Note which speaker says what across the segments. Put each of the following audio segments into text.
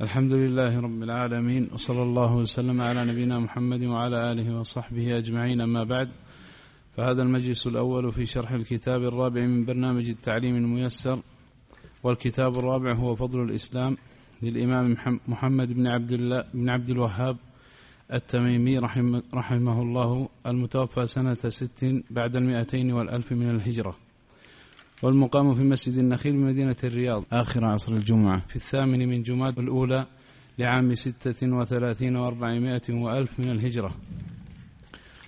Speaker 1: الحمد لله رب العالمين وصلى الله وسلم على نبينا محمد وعلى آله وصحبه أجمعين أما بعد فهذا المجلس الأول في شرح الكتاب الرابع من برنامج التعليم الميسر والكتاب الرابع هو فضل الإسلام للإمام محمد بن عبد الله بن عبد الوهاب التميمي رحمه الله المتوفى سنة ست بعد المئتين والألف من الهجرة. والمقام في مسجد النخيل بمدينة الرياض. آخر عصر الجمعة. في الثامن من جماد الأولى لعام ستة وثلاثين وأربعمائة وألف من الهجرة.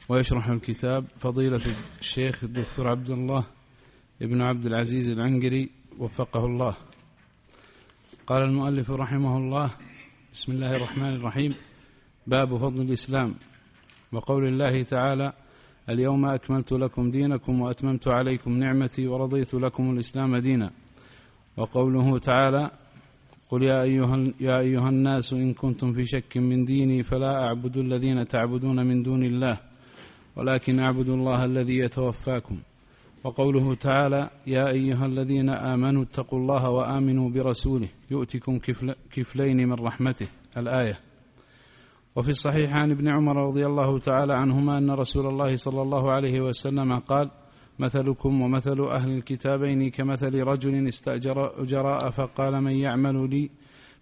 Speaker 1: ويشرح الكتاب فضيلة الشيخ الدكتور عبد الله ابن عبد العزيز العنقري وفقه الله. قال المؤلف رحمه الله بسم الله الرحمن الرحيم. باب فضل الإسلام. وقول الله تعالى اليوم أكملت لكم دينكم وأتممت عليكم نعمتي ورضيت لكم الإسلام دينا. وقوله تعالى قل يا أيها, يا أيها الناس إن كنتم في شك من ديني فلا أعبد الذين تعبدون من دون الله ولكن أعبد الله الذي يتوفاكم. وقوله تعالى يا أيها الذين آمنوا اتقوا الله وآمنوا برسوله يؤتكم كفل كفلين من رحمته. الآية. وفي الصحيح عن ابن عمر رضي الله تعالى عنهما أن رسول الله صلى الله عليه وسلم قال مثلكم ومثل أهل الكتابين كمثل رجل استأجر أجراء فقال من يعمل لي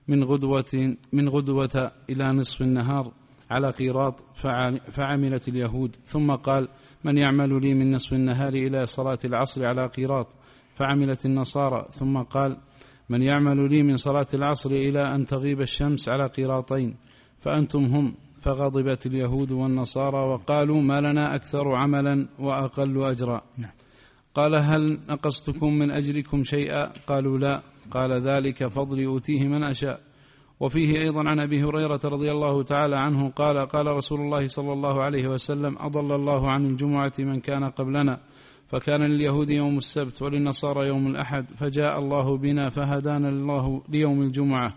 Speaker 1: من غدوة من غدوة إلى نصف النهار على قيراط فعملت اليهود ثم قال من يعمل لي من نصف النهار إلى صلاة العصر على قيراط فعملت النصارى ثم قال من يعمل لي من صلاة العصر إلى أن تغيب الشمس على قيراطين فأنتم هم فغضبت اليهود والنصارى وقالوا ما لنا أكثر عملا وأقل أجرا. نعم. قال هل نقصتكم من أجركم شيئا؟ قالوا لا. قال ذلك فضلي أوتيه من أشاء. وفيه أيضا عن أبي هريرة رضي الله تعالى عنه قال قال رسول الله صلى الله عليه وسلم أضل الله عن الجمعة من كان قبلنا فكان لليهود يوم السبت وللنصارى يوم الأحد فجاء الله بنا فهدانا الله ليوم الجمعة.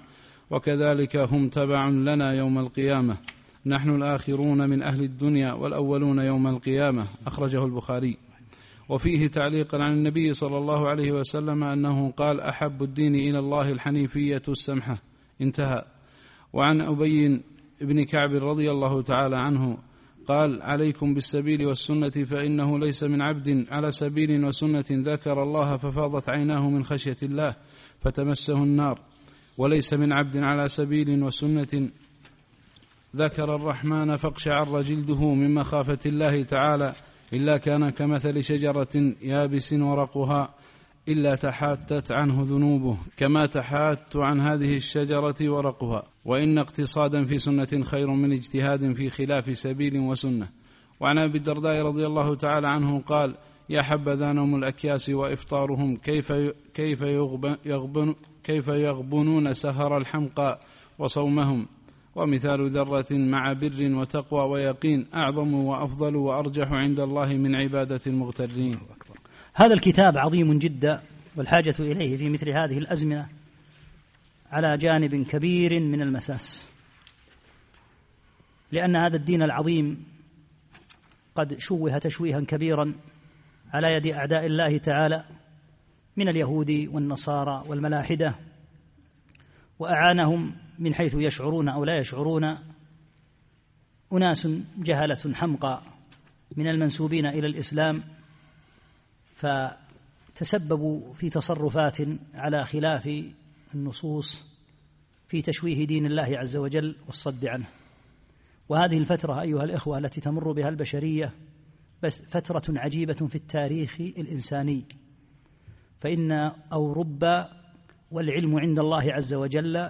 Speaker 1: وكذلك هم تبع لنا يوم القيامة. نحن الآخرون من أهل الدنيا والأولون يوم القيامة. أخرجه البخاري. وفيه تعليقا عن النبي صلى الله عليه وسلم أنه قال أحب الدين إلى الله الحنيفية السمحة انتهى. وعن أبي بن كعب رضي الله تعالى عنه قال عليكم بالسبيل والسنة فإنه ليس من عبد على سبيل وسنة ذكر الله ففاضت عيناه من خشية الله فتمسه النار. وليس من عبد على سبيل وسنة. ذكر الرحمن فاقشعر جلده من مخافة الله تعالى. إلا كان كمثل شجرة يابس ورقها إلا تحاتت عنه ذنوبه كما تحات عن هذه الشجرة ورقها. وإن اقتصادا في سنة خير من اجتهاد في خلاف سبيل وسنة. وعن أبي الدرداء رضي الله تعالى عنه قال يا حبذا نوم الأكياس وإفطارهم كيف كيف يغبن, كيف يغبنون سهر الحمقى وصومهم؟ ومثال ذرة مع بر وتقوى ويقين أعظم وأفضل وأرجح عند الله من عبادة المغترين.
Speaker 2: هذا الكتاب عظيم جدا والحاجة إليه في مثل هذه الأزمنة على جانب كبير من المساس. لأن هذا الدين العظيم قد شوه تشويها كبيرا على يد أعداء الله تعالى من اليهود والنصارى والملاحدة وأعانهم من حيث يشعرون أو لا يشعرون أناس جهلة حمقى من المنسوبين إلى الإسلام فتسببوا في تصرفات على خلاف النصوص في تشويه دين الله عز وجل والصد عنه. وهذه الفترة أيها الإخوة التي تمر بها البشرية بس فترة عجيبة في التاريخ الإنساني. فإن أوروبا والعلم عند الله عز وجل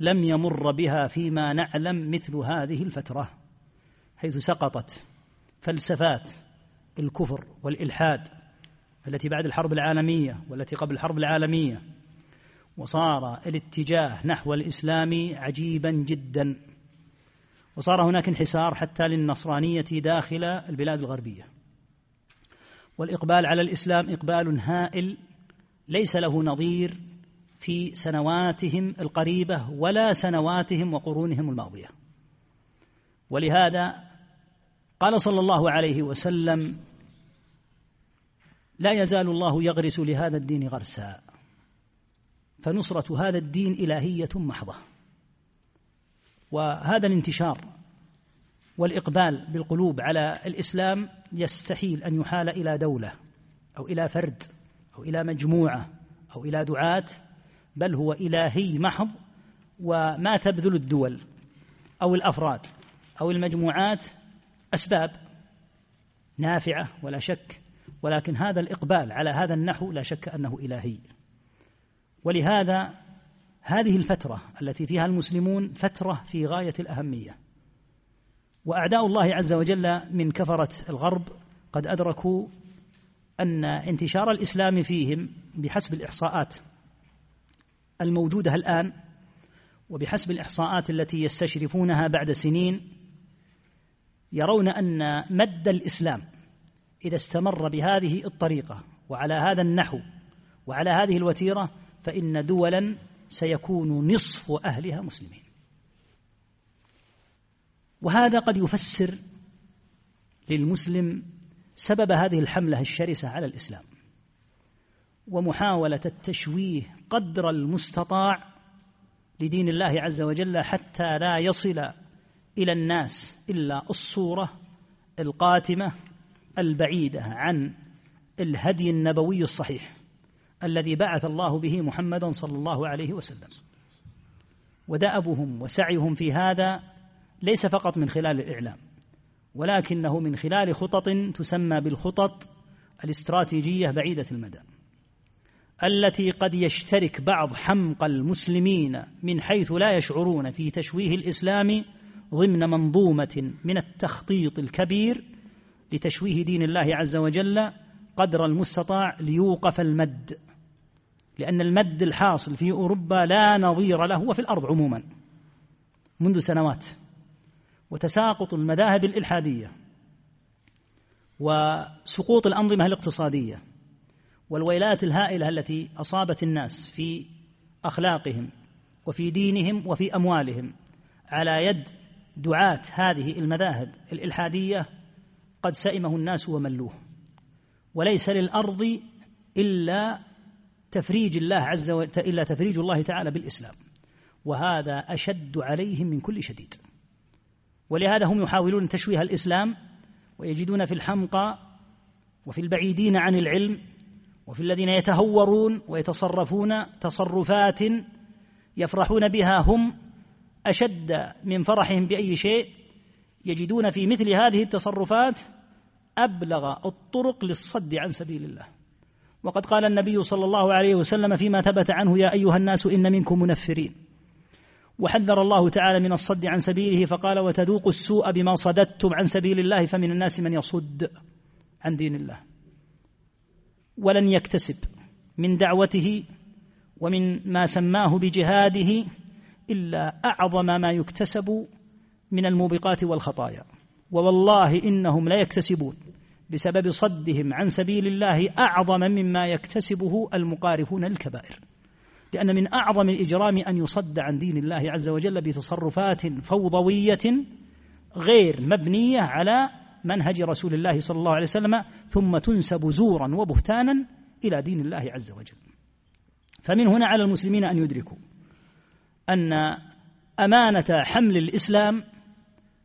Speaker 2: لم يمر بها فيما نعلم مثل هذه الفترة حيث سقطت فلسفات الكفر والإلحاد التي بعد الحرب العالمية والتي قبل الحرب العالمية وصار الاتجاه نحو الإسلام عجيبا جدا. وصار هناك انحسار حتى للنصرانية داخل البلاد الغربية. والإقبال على الإسلام إقبال هائل ليس له نظير في سنواتهم القريبة ولا سنواتهم وقرونهم الماضية. ولهذا قال صلى الله عليه وسلم لا يزال الله يغرس لهذا الدين غرسا فنصرة هذا الدين إلهية محضة. وهذا الانتشار والإقبال بالقلوب على الإسلام يستحيل أن يحال إلى دولة أو إلى فرد أو إلى مجموعة أو إلى دعاة بل هو إلهي محض وما تبذل الدول أو الأفراد أو المجموعات أسباب نافعة ولا شك ولكن هذا الإقبال على هذا النحو لا شك أنه إلهي. ولهذا هذه الفترة التي فيها المسلمون فترة في غاية الأهمية. وأعداء الله عز وجل من كفرة الغرب قد أدركوا أن انتشار الإسلام فيهم بحسب الإحصاءات الموجودة الآن وبحسب الإحصاءات التي يستشرفونها بعد سنين يرون أن مد الإسلام إذا استمر بهذه الطريقة وعلى هذا النحو وعلى هذه الوتيرة فإن دولا سيكون نصف أهلها مسلمين. وهذا قد يفسر للمسلم سبب هذه الحملة الشرسة على الإسلام ومحاولة التشويه قدر المستطاع لدين الله عز وجل حتى لا يصل إلى الناس إلا الصورة القاتمة البعيدة عن الهدي النبوي الصحيح الذي بعث الله به محمدا صلى الله عليه وسلم. ودأبهم وسعيهم في هذا ليس فقط من خلال الإعلام ولكنه من خلال خطط تسمى بالخطط الاستراتيجية بعيدة المدى التي قد يشترك بعض حمقى المسلمين من حيث لا يشعرون في تشويه الإسلام ضمن منظومة من التخطيط الكبير لتشويه دين الله عز وجل قدر المستطاع ليوقف المد لأن المد الحاصل في أوروبا لا نظير له وفي الأرض عموما منذ سنوات. وتساقط المذاهب الإلحادية وسقوط الأنظمة الاقتصادية والويلات الهائلة التي أصابت الناس في أخلاقهم وفي دينهم وفي أموالهم على يد دعاة هذه المذاهب الإلحادية قد سئمه الناس وملوه. وليس للأرض إلا تفريج الله عز وجل إلا تفريج الله تعالى بالإسلام. وهذا أشد عليهم من كل شديد. ولهذا هم يحاولون تشويه الإسلام ويجدون في الحمقى وفي البعيدين عن العلم وفي الذين يتهورون ويتصرفون تصرفات يفرحون بها هم أشد من فرحهم بأي شيء يجدون في مثل هذه التصرفات أبلغ الطرق للصد عن سبيل الله. وقد قال النبي صلى الله عليه وسلم فيما ثبت عنه يا أيها الناس إن منكم منفرين. وحذر الله تعالى من الصد عن سبيله فقال وتذوقوا السوء بما صددتم عن سبيل الله فمن الناس من يصد عن دين الله. ولن يكتسب من دعوته ومن ما سماه بجهاده إلا أعظم ما يكتسب من الموبقات والخطايا. ووالله إنهم لا يكتسبون بسبب صدهم عن سبيل الله أعظم مما يكتسبه المقارفون للكبائر لأن من أعظم الإجرام أن يصد عن دين الله عز وجل بتصرفات فوضوية غير مبنية على منهج رسول الله صلى الله عليه وسلم ثم تنسب زورا وبهتانا إلى دين الله عز وجل. فمن هنا على المسلمين أن يدركوا أن أمانة حمل الإسلام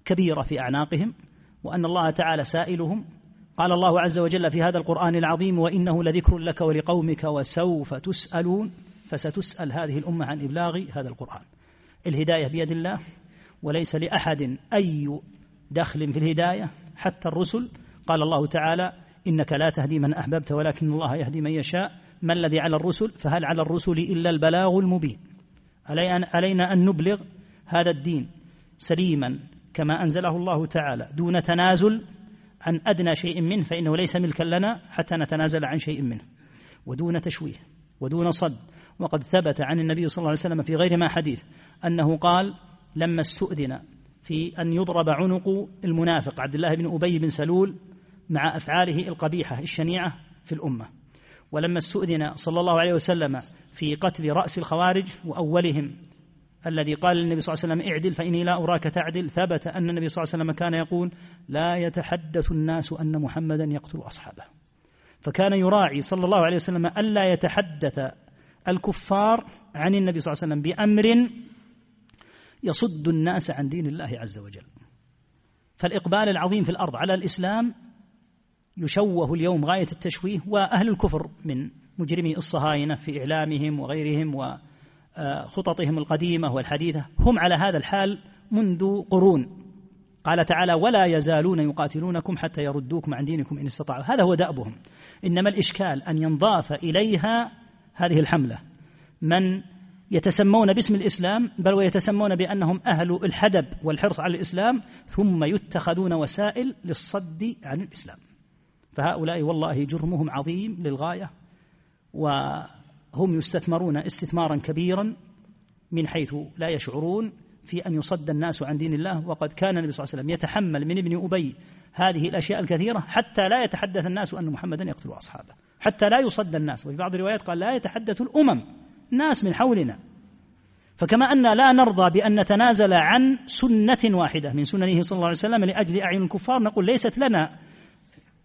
Speaker 2: كبيرة في أعناقهم وأن الله تعالى سائلهم. قال الله عز وجل في هذا القرآن العظيم وإنه لذكر لك ولقومك وسوف تسألون فستسأل هذه الأمة عن إبلاغ هذا القرآن. الهداية بيد الله وليس لأحد أي دخل في الهداية حتى الرسل. قال الله تعالى إنك لا تهدي من أحببت ولكن الله يهدي من يشاء. ما الذي على الرسل؟ فهل على الرسل إلا البلاغ المبين؟ علينا أن نبلغ هذا الدين سليما كما أنزله الله تعالى دون تنازل عن أدنى شيء منه فإنه ليس ملكا لنا حتى نتنازل عن شيء منه ودون تشويه. ودون صد. وقد ثبت عن النبي صلى الله عليه وسلم في غير ما حديث أنه قال لما استؤذن في أن يضرب عنق المنافق عبد الله بن أبي بن سلول مع أفعاله القبيحة الشنيعة في الأمة. ولما استؤذن صلى الله عليه وسلم في قتل رأس الخوارج وأولهم الذي قال للنبي صلى الله عليه وسلم اعدل فإني لا أراك تعدل. ثبت أن النبي صلى الله عليه وسلم كان يقول لا يتحدث الناس أن محمدا يقتل أصحابه. فكان يراعي صلى الله عليه وسلم ألا يتحدث الكفار عن النبي صلى الله عليه وسلم بأمر يصد الناس عن دين الله عز وجل. فالإقبال العظيم في الأرض على الإسلام يشوه اليوم غاية التشويه وأهل الكفر من مجرمي الصهاينة في إعلامهم وغيرهم وخططهم القديمة والحديثة هم على هذا الحال منذ قرون. قال تعالى ولا يزالون يقاتلونكم حتى يردوكم عن دينكم إن استطاعوا. هذا هو دأبهم. إنما الإشكال أن ينضاف إليها هذه الحملة. من يتسمون باسم الإسلام بل ويتسمون بأنهم أهل الحدب والحرص على الإسلام ثم يتخذون وسائل للصد عن الإسلام. فهؤلاء والله جرمهم عظيم للغاية وهم يستثمرون استثمارا كبيرا من حيث لا يشعرون في أن يصد الناس عن دين الله وقد كان النبي صلى الله عليه وسلم يتحمل من ابن أبي هذه الأشياء الكثيرة حتى لا يتحدث الناس أن محمدا يقتل أصحابه حتى لا يصد الناس. وفي بعض الروايات قال لا يتحدث الأمم ناس من حولنا. فكما أن لا نرضى بأن نتنازل عن سنة واحدة من سننه صلى الله عليه وسلم لأجل أعين الكفار نقول ليست لنا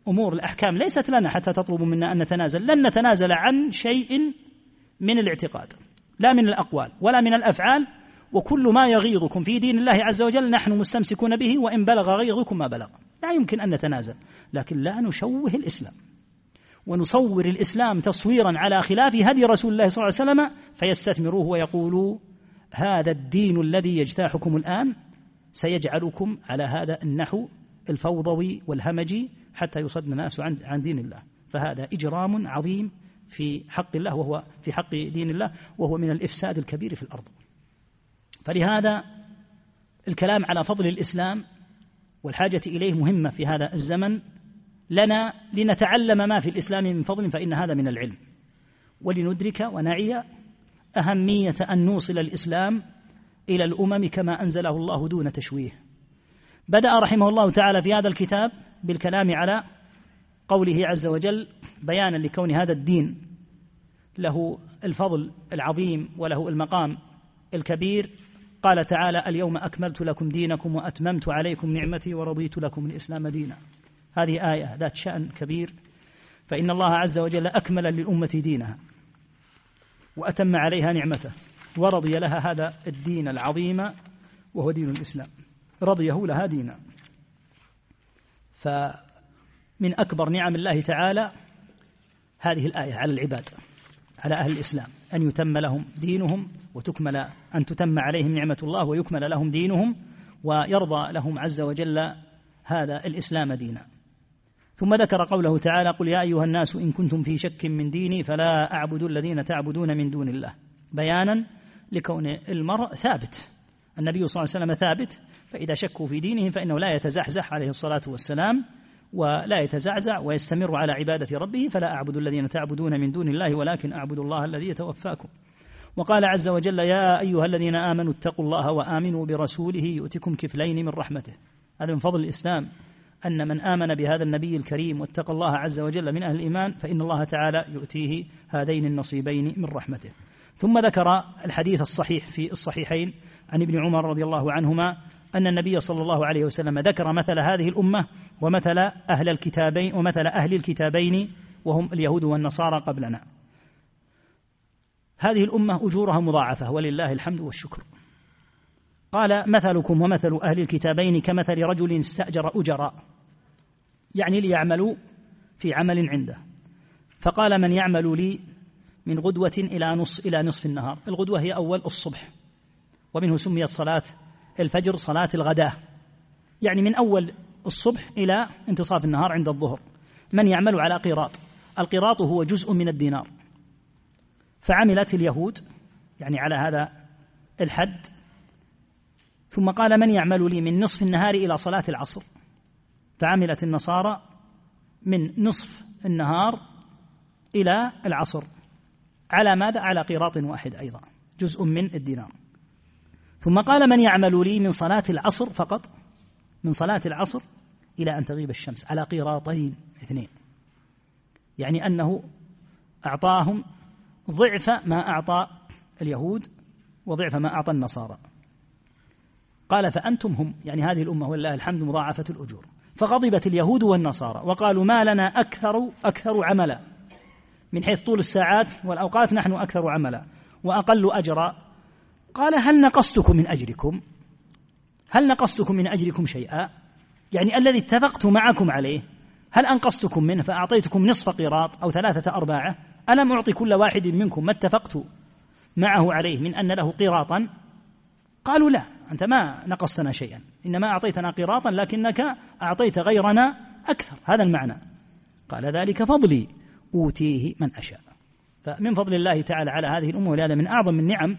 Speaker 2: أمور الأحكام ليست لنا حتى تطلبوا منا أن نتنازل. لن نتنازل عن شيء من الاعتقاد لا من الأقوال ولا من الأفعال وكل ما يغيظكم في دين الله عز وجل نحن مستمسكون به وإن بلغ غيظكم ما بلغ. لا يمكن أن نتنازل لكن لا نشوه الإسلام. ونصور الإسلام تصويرا على خلاف هدي رسول الله صلى الله عليه وسلم فيستثمروه ويقولوا هذا الدين الذي يجتاحكم الآن سيجعلكم على هذا النحو الفوضوي والهمجي حتى يصد الناس عن عن دين الله. فهذا إجرام عظيم في حق الله وهو في حق دين الله وهو من الإفساد الكبير في الأرض. فلهذا الكلام على فضل الإسلام والحاجة إليه مهمة في هذا الزمن لنا لنتعلم ما في الإسلام من فضل فإن هذا من العلم. ولندرك ونعي أهمية أن نوصل الإسلام إلى الأمم كما أنزله الله دون تشويه. بدأ رحمه الله تعالى في هذا الكتاب بالكلام على قوله عز وجل بيانا لكون هذا الدين له الفضل العظيم وله المقام الكبير. قال تعالى اليوم أكملت لكم دينكم وأتممت عليكم نعمتي ورضيت لكم الإسلام دينا. هذه آية ذات شأن كبير. فإن الله عز وجل أكمل للأمة دينها وأتم عليها نعمته ورضي لها هذا الدين العظيم وهو دين الإسلام. رضيه لها دينا. فمن أكبر نعم الله تعالى هذه الآية على العباد. على أهل الإسلام أن يتم لهم دينهم وتكمل أن تتم عليهم نعمة الله ويكمل لهم دينهم ويرضى لهم عز وجل هذا الإسلام دينا. ثم ذكر قوله تعالى قل يا أيها الناس إن كنتم في شك من ديني فلا أعبد الذين تعبدون من دون الله. بيانا لكون المرء ثابت النبي صلى الله عليه وسلم ثابت فإذا شكوا في دينهم فإنه لا يتزحزح عليه الصلاة والسلام ولا يتزعزع ويستمر على عبادة ربه فلا أعبد الذين تعبدون من دون الله ولكن أعبد الله الذي يتوفاكم. وقال عز وجل يا أيها الذين آمنوا اتقوا الله وآمنوا برسوله يؤتكم كفلين من رحمته. هذا من فضل الإسلام أن من آمن بهذا النبي الكريم واتقى الله عز وجل من أهل الإيمان فإن الله تعالى يؤتيه هذين النصيبين من رحمته. ثم ذكر الحديث الصحيح في الصحيحين عن ابن عمر رضي الله عنهما أن النبي صلى الله عليه وسلم ذكر مثل هذه الأمة ومثل أهل الكتابين ومثل أهل الكتابين وهم اليهود والنصارى قبلنا. هذه الأمة أجورها مضاعفة ولله الحمد والشكر. قال مثلكم ومثل أهل الكتابين كمثل رجل استأجر أجراء. يعني ليعملوا في عمل عنده. فقال من يعمل لي من غدوة إلى نص إلى نصف النهار. الغدوة هي أول الصبح ومنه سميت صلاة الفجر صلاة الغداة. يعني من أول الصبح إلى انتصاف النهار عند الظهر. من يعمل على قيراط؟ القيراط هو جزء من الدينار. فعملت اليهود يعني على هذا الحد. ثم قال من يعمل لي من نصف النهار إلى صلاة العصر؟ فعملت النصارى من نصف النهار إلى العصر. على ماذا؟ على قيراط واحد أيضا جزء من الدينار. ثم قال من يعمل لي من صلاة العصر فقط؟ من صلاة العصر إلى أن تغيب الشمس على قيراطين اثنين. يعني أنه أعطاهم ضعف ما أعطى اليهود وضعف ما أعطى النصارى. قال فأنتم هم يعني هذه الأمة ولله الحمد مضاعفة الأجور. فغضبت اليهود والنصارى وقالوا ما لنا أكثر أكثر عملا. من حيث طول الساعات والأوقات نحن أكثر عملا وأقل أجرا. قال هل نقصتكم من أجركم؟ هل نقصتكم من أجركم شيئا؟ يعني الذي اتفقت معكم عليه. هل أنقصتكم منه فأعطيتكم نصف قيراط أو ثلاثة أرباعه؟ ألم أعطي كل واحد منكم ما اتفقت معه عليه من أن له قيراطا؟ قالوا لا أنت ما نقصتنا شيئا. إنما أعطيتنا قيراطا لكنك أعطيت غيرنا أكثر. هذا المعنى. قال ذلك فضلي أوتيه من أشاء. فمن فضل الله تعالى على هذه الأمة ولهذا من أعظم النعم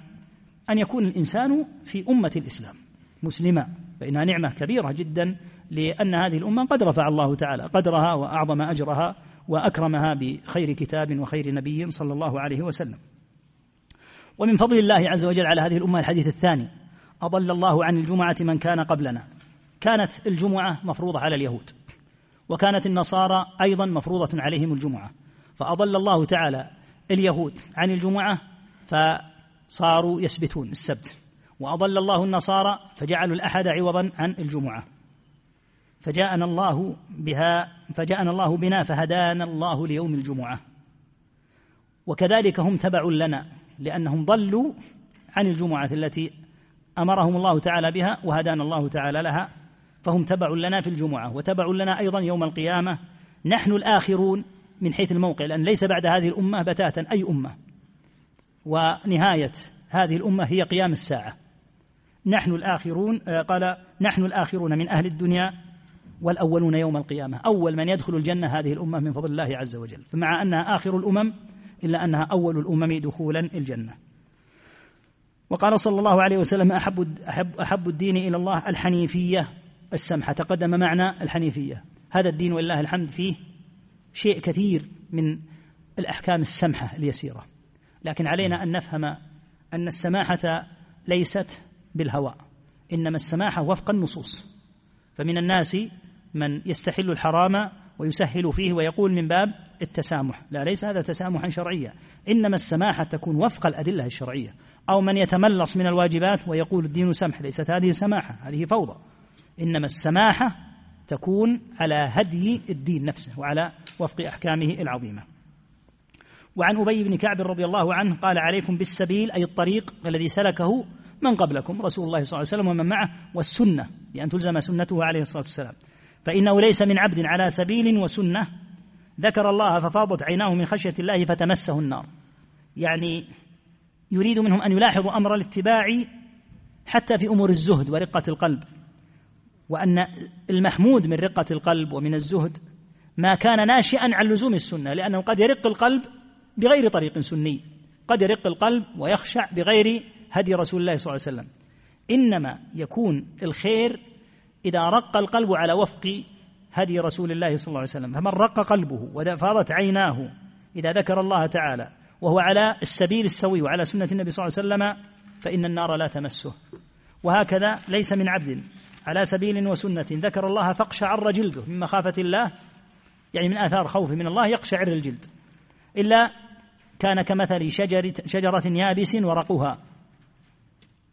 Speaker 2: أن يكون الإنسان في أمة الإسلام مسلما فإنها نعمة كبيرة جدا لأن هذه الأمة قد رفع الله تعالى قدرها وأعظم أجرها وأكرمها بخير كتاب وخير نبي صلى الله عليه وسلم. ومن فضل الله عز وجل على هذه الأمة الحديث الثاني أضل الله عن الجمعة من كان قبلنا. كانت الجمعة مفروضة على اليهود وكانت النصارى أيضا مفروضة عليهم الجمعة. فأضل الله تعالى اليهود عن الجمعة فصاروا يسبتون السبت. وأضل الله النصارى فجعلوا الأحد عوضا عن الجمعة. فجاءنا الله بها فجاءنا الله بنا فهدانا الله ليوم الجمعة. وكذلك هم تبع لنا لأنهم ضلوا عن الجمعة التي أمرهم الله تعالى بها وهدانا الله تعالى لها فهم تبع لنا في الجمعة. وتبع لنا أيضا يوم القيامة. نحن الآخرون من حيث الموقع لأن ليس بعد هذه الأمة بتاتا أي أمة. ونهاية هذه الأمة هي قيام الساعة. نحن الآخرون آه، قال نحن الآخرون من أهل الدنيا والأولون يوم القيامة. أول من يدخل الجنة هذه الأمة من فضل الله عز وجل. فمع أنها آخر الأمم إلا أنها أول الأمم دخولا الجنة. وقال صلى الله عليه وسلم أحب, أحب, أحب الدين إلى الله الحنيفية السمحة. تقدم معنى الحنيفية. هذا الدين ولله الحمد فيه شيء كثير من الأحكام السمحة اليسيرة. لكن علينا أن نفهم أن السماحة ليست بالهوى إنما السماحة وفق النصوص. فمن الناس من يستحل الحرام ويسهل فيه ويقول من باب التسامح. لا ليس هذا تسامحا شرعيا. إنما السماحة تكون وفق الأدلة الشرعية. أو من يتملص من الواجبات ويقول الدين سمح ليست هذه سماحة هذه فوضى. إنما السماحة تكون على هدي الدين نفسه وعلى وفق أحكامه العظيمة. وعن أبي بن كعب رضي الله عنه قال عليكم بالسبيل أي الطريق الذي سلكه من قبلكم رسول الله صلى الله عليه وسلم ومن معه والسنة. بأن تلزم سنته عليه الصلاة والسلام. فإنه ليس من عبد على سبيل وسنة. ذكر الله ففاضت عيناه من خشية الله فتمسه النار. يعني يريد منهم أن يلاحظوا أمر الاتباع حتى في أمور الزهد ورقة القلب وأن المحمود من رقة القلب ومن الزهد ما كان ناشئا عن لزوم السنة لأنه قد يرق القلب بغير طريق سني قد يرق القلب ويخشع بغير هدي رسول الله صلى الله عليه وسلم. إنما يكون الخير إذا رق القلب على وفق هدي رسول الله صلى الله عليه وسلم. فمن رق قلبه وفاضت عيناه إذا ذكر الله تعالى وهو على السبيل السوي وعلى سنة النبي صلى الله عليه وسلم فإن النار لا تمسه. وهكذا ليس من عبد على سبيل وسنة ذكر الله فاقشعر جلده من مخافة الله يعني من آثار خوفه من الله يقشعر الجلد. إلا كان كمثل شجرة, شجرة يابس ورقها.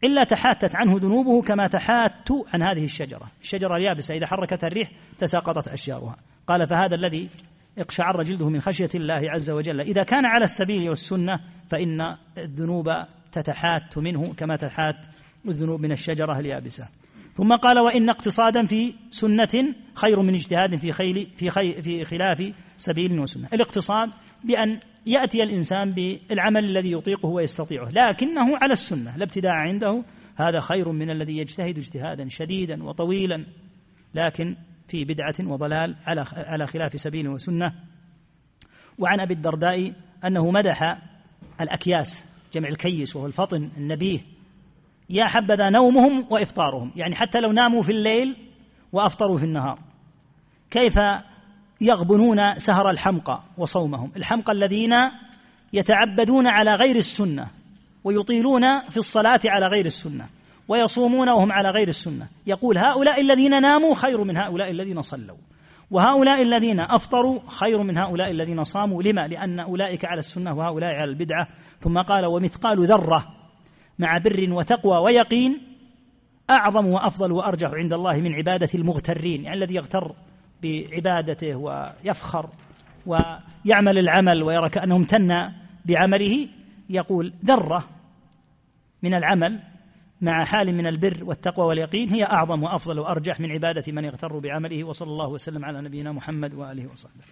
Speaker 2: إلا تحاتت عنه ذنوبه كما تحات عن هذه الشجرة. الشجرة اليابسة إذا حركت الريح تساقطت أشجارها قال فهذا الذي اقشعر جلده من خشية الله عز وجل. إذا كان على السبيل والسنة فإن الذنوب تتحات منه كما تحات الذنوب من الشجرة اليابسة. ثم قال وإن اقتصادا في سنة خير من اجتهاد في خيل في خي في خلاف سبيل وسنة. الاقتصاد بأن يأتي الإنسان بالعمل الذي يطيقه ويستطيعه لكنه على السنة لا ابتداع عنده. هذا خير من الذي يجتهد اجتهادا شديدا وطويلا لكن في بدعة وضلال على على خلاف سبيل وسنة. وعن أبي الدرداء أنه مدح الأكياس جمع الكيس وهو الفطن النبيه يا حبذا نومهم وإفطارهم. يعني حتى لو ناموا في الليل وأفطروا في النهار. كيف يغبنون سهر الحمقى وصومهم؟ الحمقى الذين يتعبدون على غير السنة ويطيلون في الصلاة على غير السنة ويصومون وهم على غير السنة. يقول هؤلاء الذين ناموا خير من هؤلاء الذين صلوا. وهؤلاء الذين أفطروا خير من هؤلاء الذين صاموا. لما؟ لأن أولئك على السنة وهؤلاء على البدعة. ثم قال ومثقال ذرة مع بر وتقوى ويقين أعظم وأفضل وأرجح عند الله من عبادة المغترين يعني الذي يغتر بعبادته ويفخر ويعمل العمل ويرى كأنه امتن بعمله يقول ذرة من العمل مع حال من البر والتقوى واليقين هي أعظم وأفضل وأرجح من عبادة من يغتر بعمله وصلى الله وسلم على نبينا محمد وآله وصحبه.